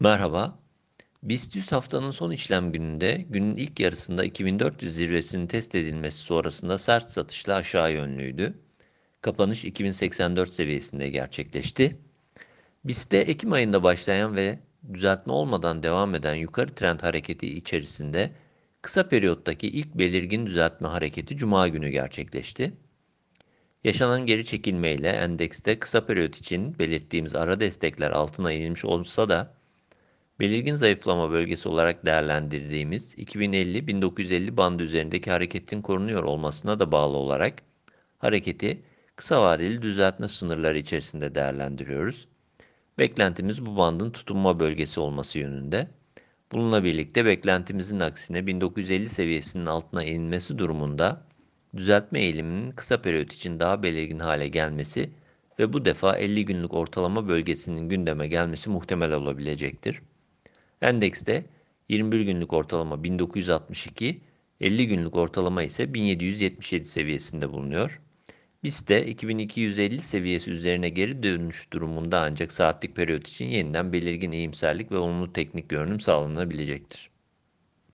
Merhaba. BIST 100 haftanın son işlem gününde günün ilk yarısında 2400 zirvesinin test edilmesi sonrasında sert satışla aşağı yönlüydü. Kapanış 2084 seviyesinde gerçekleşti. BIST'te Ekim ayında başlayan ve düzeltme olmadan devam eden yukarı trend hareketi içerisinde kısa periyottaki ilk belirgin düzeltme hareketi Cuma günü gerçekleşti. Yaşanan geri çekilmeyle endekste kısa periyot için belirttiğimiz ara destekler altına inilmiş olsa da belirgin zayıflama bölgesi olarak değerlendirdiğimiz 2050-1950 bandı üzerindeki hareketin korunuyor olmasına da bağlı olarak hareketi kısa vadeli düzeltme sınırları içerisinde değerlendiriyoruz. Beklentimiz bu bandın tutunma bölgesi olması yönünde. Bununla birlikte beklentimizin aksine 1950 seviyesinin altına inmesi durumunda düzeltme eğiliminin kısa periyot için daha belirgin hale gelmesi ve bu defa 50 günlük ortalama bölgesinin gündeme gelmesi muhtemel olabilecektir. Endekste 21 günlük ortalama 1962, 50 günlük ortalama ise 1777 seviyesinde bulunuyor. BIST 2250 seviyesi üzerine geri dönüş durumunda ancak saatlik periyot için yeniden belirgin iyimserlik ve olumlu teknik görünüm sağlanabilecektir.